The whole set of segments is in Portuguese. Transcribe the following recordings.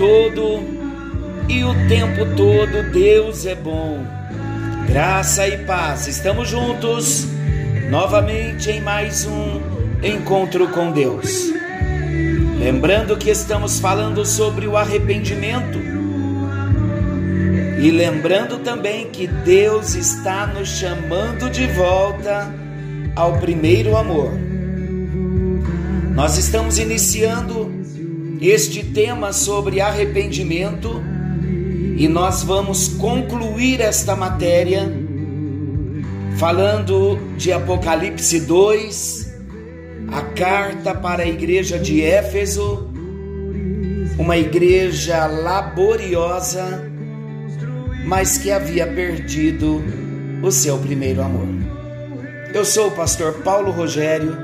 todo e o tempo todo Deus é bom. Graça e paz, estamos juntos novamente em mais um encontro com Deus. Lembrando que estamos falando sobre o arrependimento e lembrando também que Deus está nos chamando de volta ao primeiro amor. Nós estamos iniciando este tema sobre arrependimento e nós vamos concluir esta matéria falando de Apocalipse 2, a carta para a igreja de Éfeso, uma igreja laboriosa, mas que havia perdido o seu primeiro amor. Eu sou o pastor Paulo Rogério,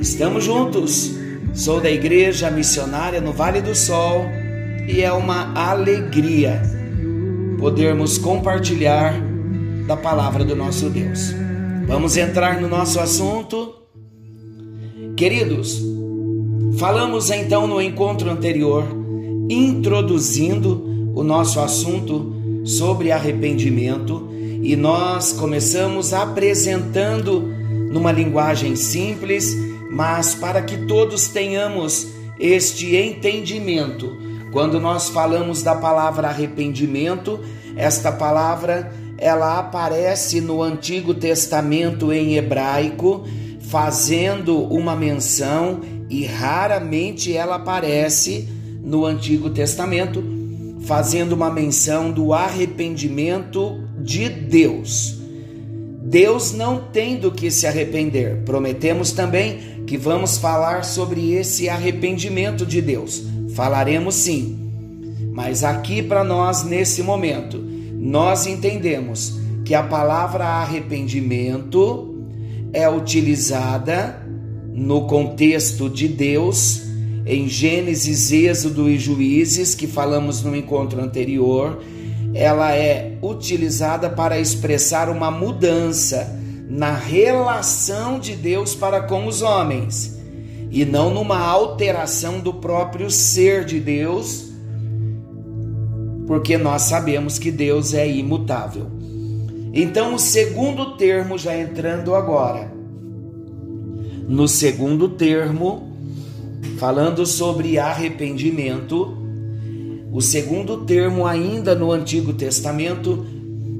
estamos juntos. Sou da igreja missionária no Vale do Sol e é uma alegria podermos compartilhar da palavra do nosso Deus. Vamos entrar no nosso assunto. Queridos, falamos então no encontro anterior, introduzindo o nosso assunto sobre arrependimento, e nós começamos apresentando numa linguagem simples, mas para que todos tenhamos este entendimento. Quando nós falamos da palavra arrependimento, esta palavra ela aparece no Antigo Testamento em hebraico, fazendo uma menção e raramente ela aparece no Antigo Testamento, fazendo uma menção do arrependimento de Deus. Deus não tem do que se arrepender. Prometemos também que vamos falar sobre esse arrependimento de Deus. Falaremos sim. Mas aqui para nós nesse momento, nós entendemos que a palavra arrependimento é utilizada no contexto de Deus em Gênesis, Êxodo e Juízes, que falamos no encontro anterior, ela é utilizada para expressar uma mudança na relação de Deus para com os homens e não numa alteração do próprio ser de Deus, porque nós sabemos que Deus é imutável. Então, o segundo termo, já entrando agora, no segundo termo, falando sobre arrependimento, o segundo termo, ainda no Antigo Testamento,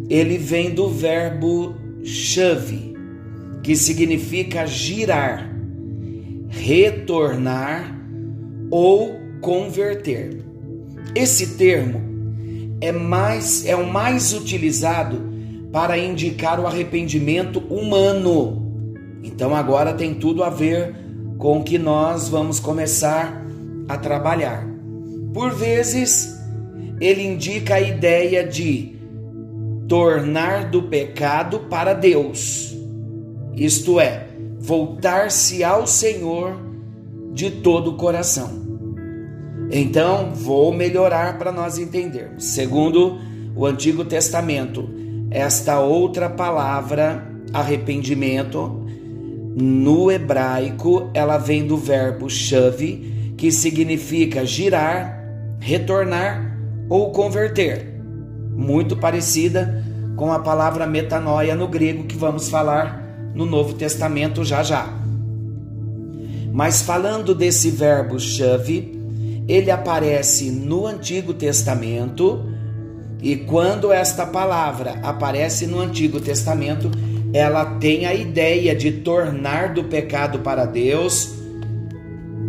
ele vem do verbo chave, que significa girar, retornar ou converter. Esse termo é mais é o mais utilizado para indicar o arrependimento humano. Então agora tem tudo a ver com o que nós vamos começar a trabalhar. Por vezes, ele indica a ideia de tornar do pecado para Deus. Isto é, voltar-se ao Senhor de todo o coração. Então, vou melhorar para nós entendermos. Segundo o Antigo Testamento, esta outra palavra, arrependimento, no hebraico, ela vem do verbo chave, que significa girar, retornar ou converter. Muito parecida com a palavra metanoia no grego que vamos falar no Novo Testamento já já. Mas falando desse verbo chave, ele aparece no Antigo Testamento, e quando esta palavra aparece no Antigo Testamento, ela tem a ideia de tornar do pecado para Deus,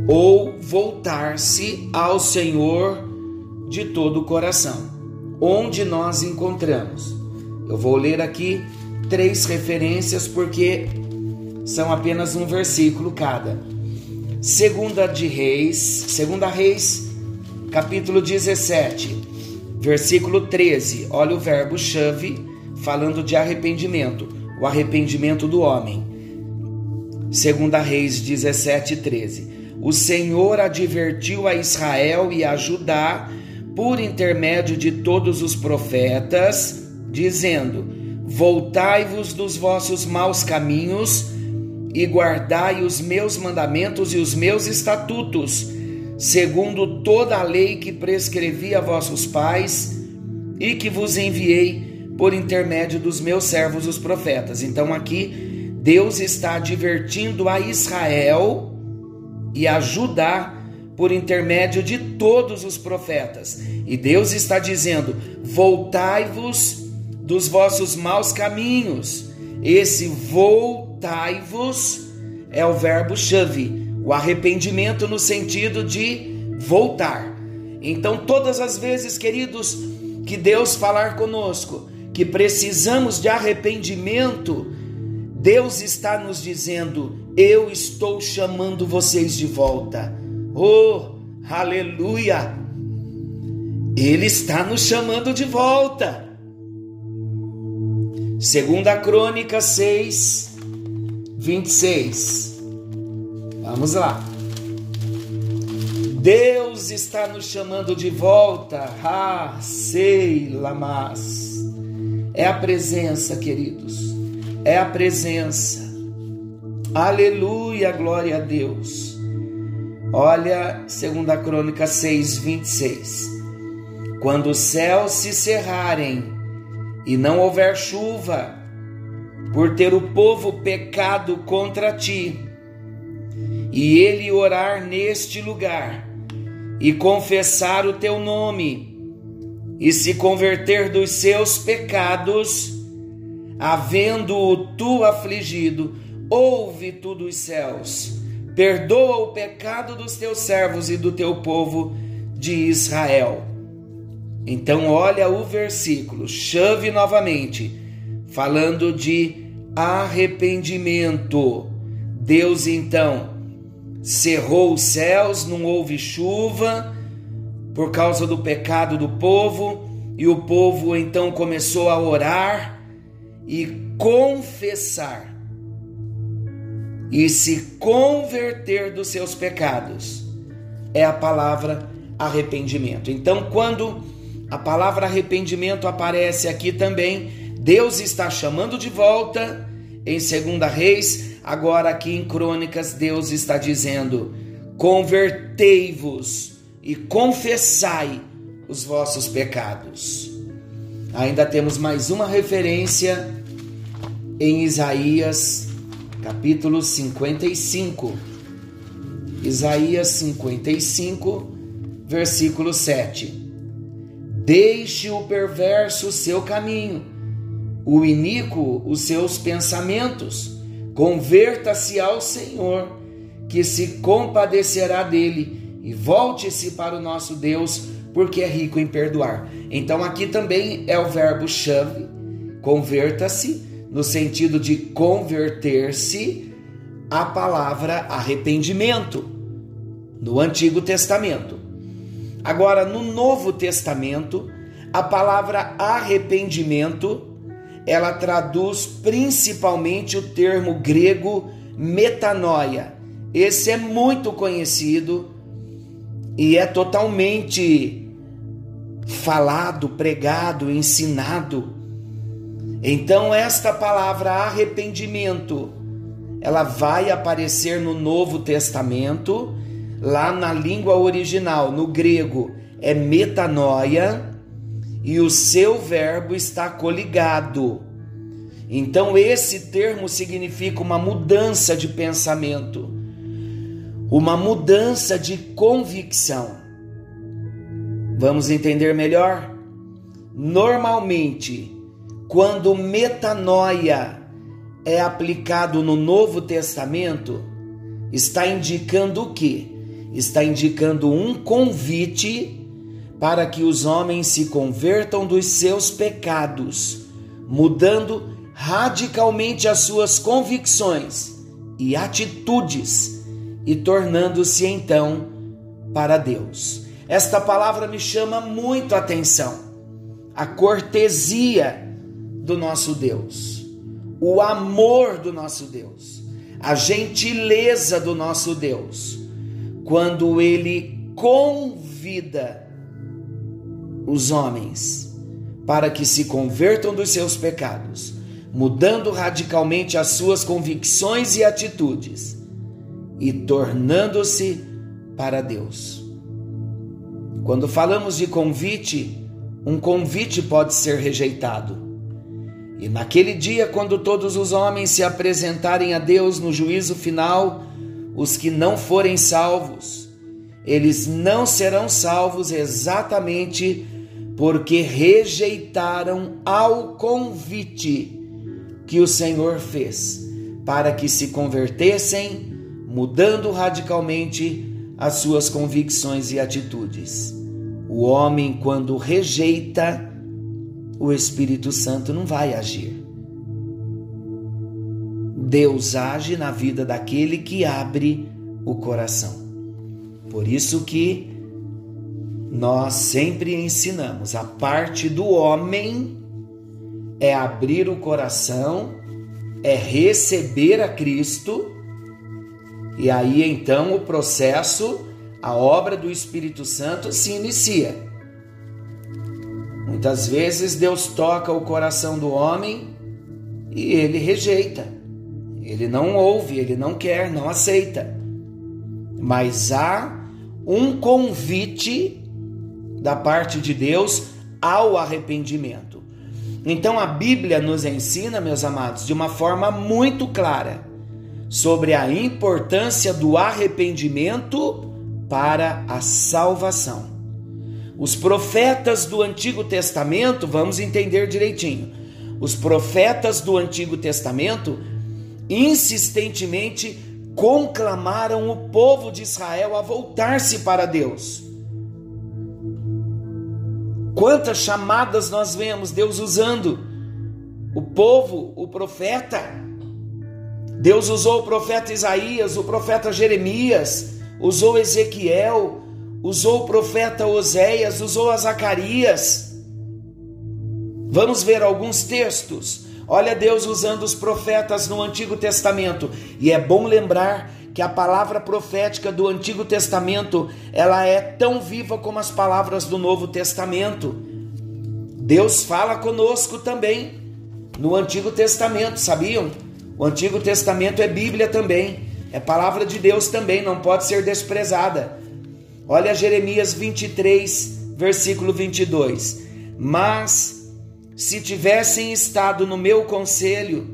ou voltar-se ao Senhor de todo o coração. Onde nós encontramos? Eu vou ler aqui três referências porque são apenas um versículo cada. Segunda de Reis, Segunda Reis, capítulo 17, versículo 13. Olha o verbo chave falando de arrependimento, o arrependimento do homem. Segunda Reis 17, 13. O Senhor advertiu a Israel e a Judá por intermédio de todos os profetas, dizendo: Voltai-vos dos vossos maus caminhos e guardai os meus mandamentos e os meus estatutos, segundo toda a lei que prescrevi a vossos pais e que vos enviei por intermédio dos meus servos os profetas. Então aqui Deus está advertindo a Israel e a Judá por intermédio de todos os profetas. E Deus está dizendo: voltai-vos dos vossos maus caminhos. Esse voltai-vos é o verbo chave, o arrependimento no sentido de voltar. Então, todas as vezes, queridos, que Deus falar conosco, que precisamos de arrependimento, Deus está nos dizendo: Eu estou chamando vocês de volta. Oh, aleluia! Ele está nos chamando de volta. Segunda Crônica 6, 26. Vamos lá. Deus está nos chamando de volta. Ah, sei, lamas. É a presença, queridos. É a presença. Aleluia, glória a Deus. Olha, segunda Crônica 6, 26. Quando os céus se cerrarem e não houver chuva, por ter o povo pecado contra ti, e ele orar neste lugar, e confessar o teu nome, e se converter dos seus pecados, havendo-o tu afligido, ouve tu dos céus, perdoa o pecado dos teus servos e do teu povo de Israel. Então, olha o versículo, chave novamente, falando de arrependimento. Deus então cerrou os céus, não houve chuva por causa do pecado do povo, e o povo então começou a orar e confessar e se converter dos seus pecados. É a palavra arrependimento. Então, quando a palavra arrependimento aparece aqui também, Deus está chamando de volta em Segunda Reis, agora aqui em Crônicas, Deus está dizendo: convertei-vos e confessai os vossos pecados. Ainda temos mais uma referência em Isaías, capítulo 55. Isaías 55, versículo 7. Deixe o perverso seu caminho o iníquo os seus pensamentos. Converta-se ao Senhor, que se compadecerá dele, e volte-se para o nosso Deus, porque é rico em perdoar. Então aqui também é o verbo chave, converta-se, no sentido de converter-se a palavra arrependimento no Antigo Testamento. Agora, no Novo Testamento, a palavra arrependimento ela traduz principalmente o termo grego metanoia. Esse é muito conhecido e é totalmente falado, pregado, ensinado. Então, esta palavra arrependimento, ela vai aparecer no Novo Testamento, lá na língua original, no grego, é metanoia e o seu verbo está coligado. Então, esse termo significa uma mudança de pensamento, uma mudança de convicção. Vamos entender melhor? Normalmente, quando metanoia é aplicado no Novo Testamento, está indicando o quê? está indicando um convite para que os homens se convertam dos seus pecados, mudando radicalmente as suas convicções e atitudes e tornando-se então para Deus. Esta palavra me chama muito a atenção. A cortesia do nosso Deus, o amor do nosso Deus, a gentileza do nosso Deus, quando ele convida os homens para que se convertam dos seus pecados, mudando radicalmente as suas convicções e atitudes e tornando-se para Deus. Quando falamos de convite, um convite pode ser rejeitado. E naquele dia, quando todos os homens se apresentarem a Deus no juízo final, os que não forem salvos, eles não serão salvos exatamente porque rejeitaram ao convite que o Senhor fez para que se convertessem, mudando radicalmente as suas convicções e atitudes. O homem, quando rejeita, o Espírito Santo não vai agir. Deus age na vida daquele que abre o coração. Por isso que nós sempre ensinamos a parte do homem é abrir o coração, é receber a Cristo, e aí então o processo, a obra do Espírito Santo se inicia. Muitas vezes Deus toca o coração do homem e ele rejeita, ele não ouve, ele não quer, não aceita. Mas há um convite da parte de Deus ao arrependimento. Então a Bíblia nos ensina, meus amados, de uma forma muito clara sobre a importância do arrependimento para a salvação. Os profetas do Antigo Testamento, vamos entender direitinho. Os profetas do Antigo Testamento insistentemente conclamaram o povo de Israel a voltar-se para Deus. Quantas chamadas nós vemos Deus usando o povo, o profeta. Deus usou o profeta Isaías, o profeta Jeremias, usou Ezequiel, usou o profeta Oséias, usou a Zacarias. Vamos ver alguns textos. Olha Deus usando os profetas no Antigo Testamento. E é bom lembrar que a palavra profética do Antigo Testamento, ela é tão viva como as palavras do Novo Testamento. Deus fala conosco também no Antigo Testamento, sabiam? O Antigo Testamento é Bíblia também, é palavra de Deus também, não pode ser desprezada. Olha Jeremias 23, versículo 22. Mas se tivessem estado no meu conselho,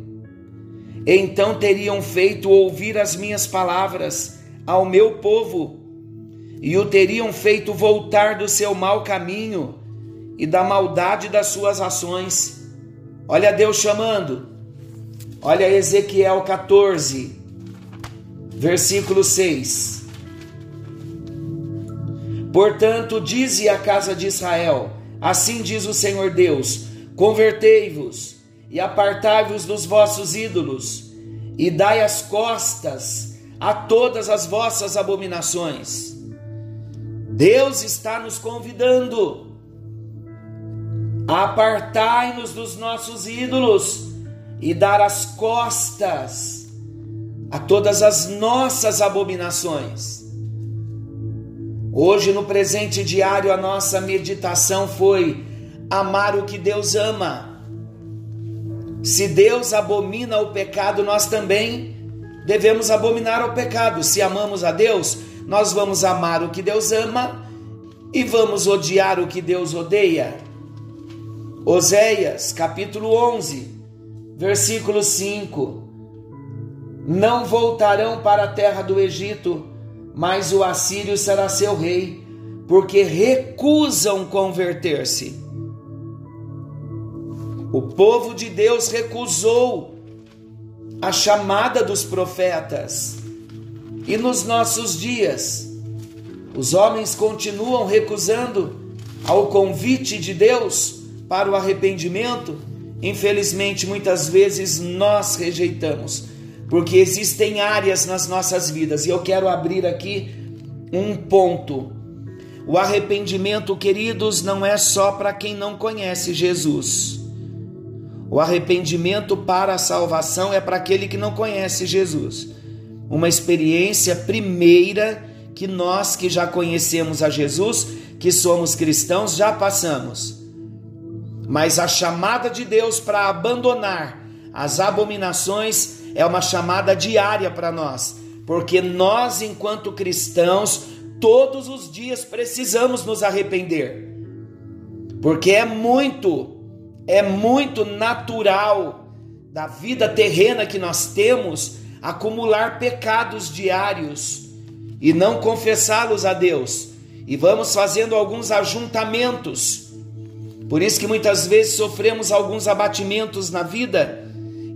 então teriam feito ouvir as minhas palavras ao meu povo, e o teriam feito voltar do seu mau caminho e da maldade das suas ações. Olha Deus chamando. Olha Ezequiel 14, versículo 6. Portanto, dize à casa de Israel: Assim diz o Senhor Deus: Convertei-vos e apartai-vos dos vossos ídolos, e dai as costas a todas as vossas abominações. Deus está nos convidando. Apartai-nos dos nossos ídolos e dar as costas a todas as nossas abominações. Hoje, no presente diário, a nossa meditação foi amar o que Deus ama se Deus abomina o pecado, nós também devemos abominar o pecado. Se amamos a Deus, nós vamos amar o que Deus ama e vamos odiar o que Deus odeia. Oséias, capítulo 11, versículo 5. Não voltarão para a terra do Egito, mas o assírio será seu rei, porque recusam converter-se. O povo de Deus recusou a chamada dos profetas. E nos nossos dias, Os homens continuam recusando ao convite de Deus para o arrependimento. Infelizmente, muitas vezes nós rejeitamos, porque existem áreas nas nossas vidas, e eu quero abrir aqui um ponto. O arrependimento, queridos, não é só para quem não conhece Jesus. O arrependimento para a salvação é para aquele que não conhece Jesus. Uma experiência primeira que nós que já conhecemos a Jesus, que somos cristãos, já passamos. Mas a chamada de Deus para abandonar as abominações é uma chamada diária para nós, porque nós, enquanto cristãos, todos os dias precisamos nos arrepender. Porque é muito, é muito natural da vida terrena que nós temos acumular pecados diários e não confessá-los a Deus. E vamos fazendo alguns ajuntamentos. Por isso que muitas vezes sofremos alguns abatimentos na vida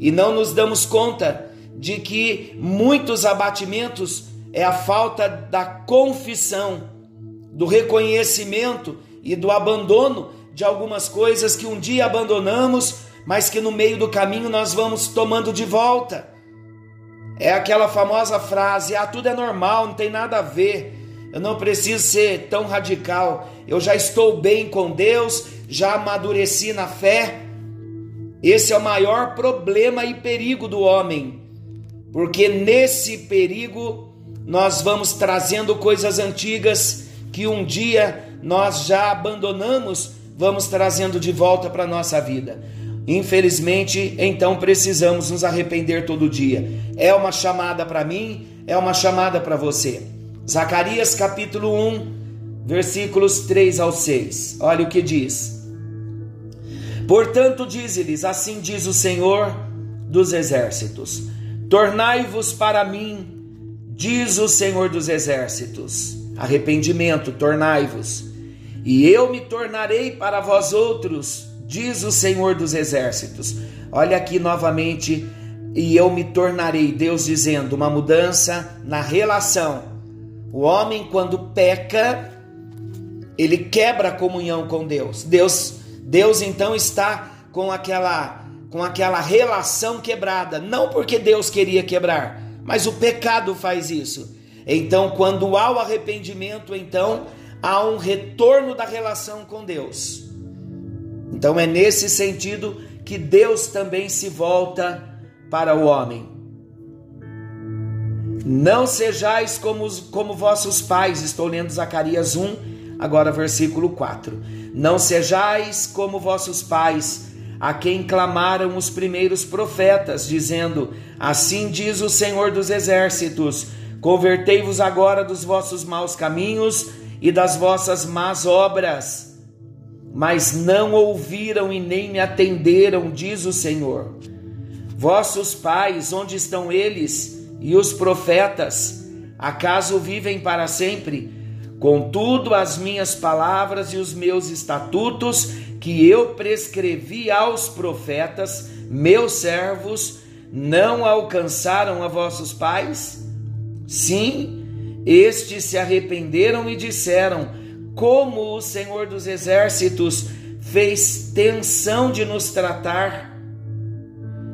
e não nos damos conta de que muitos abatimentos é a falta da confissão, do reconhecimento e do abandono de algumas coisas que um dia abandonamos, mas que no meio do caminho nós vamos tomando de volta. É aquela famosa frase: ah, tudo é normal, não tem nada a ver. Eu não preciso ser tão radical. Eu já estou bem com Deus, já amadureci na fé. Esse é o maior problema e perigo do homem, porque nesse perigo nós vamos trazendo coisas antigas que um dia nós já abandonamos, vamos trazendo de volta para a nossa vida. Infelizmente, então precisamos nos arrepender todo dia. É uma chamada para mim, é uma chamada para você. Zacarias capítulo 1, versículos 3 ao 6. Olha o que diz. Portanto, diz-lhes: Assim diz o Senhor dos exércitos: Tornai-vos para mim, diz o Senhor dos exércitos. Arrependimento, tornai-vos, e eu me tornarei para vós outros diz o Senhor dos Exércitos. Olha aqui novamente, e eu me tornarei, Deus dizendo, uma mudança na relação. O homem, quando peca, ele quebra a comunhão com Deus. Deus, Deus então está com aquela com aquela relação quebrada, não porque Deus queria quebrar, mas o pecado faz isso. Então, quando há o arrependimento, então há um retorno da relação com Deus. Então é nesse sentido que Deus também se volta para o homem. Não sejais como, como vossos pais, estou lendo Zacarias 1, agora versículo 4. Não sejais como vossos pais, a quem clamaram os primeiros profetas, dizendo: Assim diz o Senhor dos Exércitos: Convertei-vos agora dos vossos maus caminhos e das vossas más obras mas não ouviram e nem me atenderam, diz o Senhor. Vossos pais, onde estão eles? E os profetas, acaso vivem para sempre? Contudo, as minhas palavras e os meus estatutos, que eu prescrevi aos profetas, meus servos, não alcançaram a vossos pais? Sim, estes se arrependeram e disseram: como o Senhor dos Exércitos fez tensão de nos tratar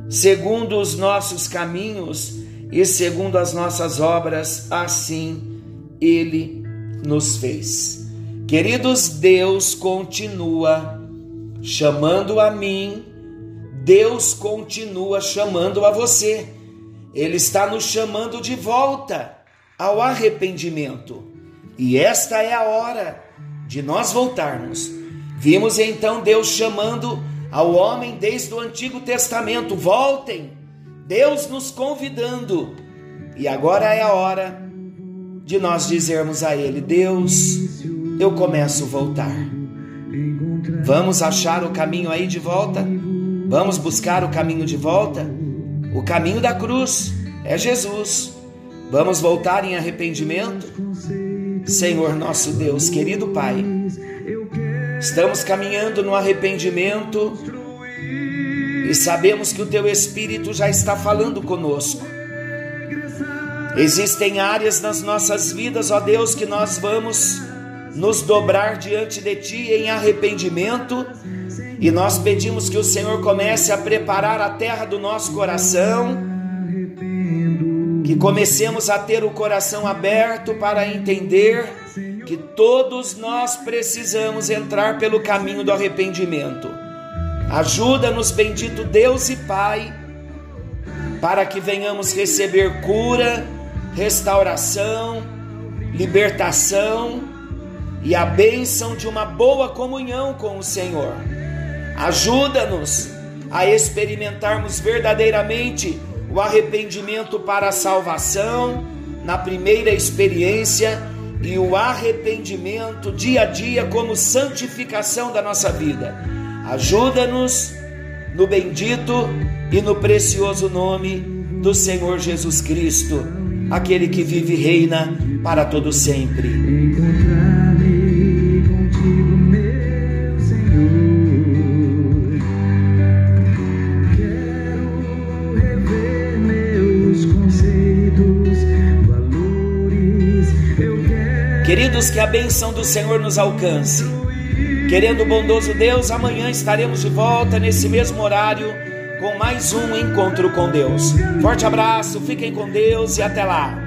segundo os nossos caminhos e segundo as nossas obras, assim ele nos fez. Queridos, Deus continua chamando a mim, Deus continua chamando a você. Ele está nos chamando de volta ao arrependimento. E esta é a hora de nós voltarmos. Vimos então Deus chamando ao homem desde o Antigo Testamento: voltem, Deus nos convidando. E agora é a hora de nós dizermos a Ele: Deus, eu começo a voltar. Vamos achar o caminho aí de volta? Vamos buscar o caminho de volta? O caminho da cruz é Jesus. Vamos voltar em arrependimento? Senhor nosso Deus, querido Pai, estamos caminhando no arrependimento e sabemos que o Teu Espírito já está falando conosco. Existem áreas nas nossas vidas, ó Deus, que nós vamos nos dobrar diante de Ti em arrependimento e nós pedimos que o Senhor comece a preparar a terra do nosso coração, que comecemos a ter o coração aberto para entender que todos nós precisamos entrar pelo caminho do arrependimento. Ajuda-nos, bendito Deus e Pai, para que venhamos receber cura, restauração, libertação e a bênção de uma boa comunhão com o Senhor. Ajuda-nos a experimentarmos verdadeiramente o arrependimento para a salvação na primeira experiência e o arrependimento dia a dia como santificação da nossa vida. Ajuda-nos no bendito e no precioso nome do Senhor Jesus Cristo, aquele que vive e reina para todo sempre. Encontrar-me contigo, meu Senhor. Quero rever meus conceitos, valores. Eu quero. Queridos, que a bênção do Senhor nos alcance. Querendo o bondoso Deus, amanhã estaremos de volta nesse mesmo horário com mais um encontro com Deus. Forte abraço, fiquem com Deus e até lá.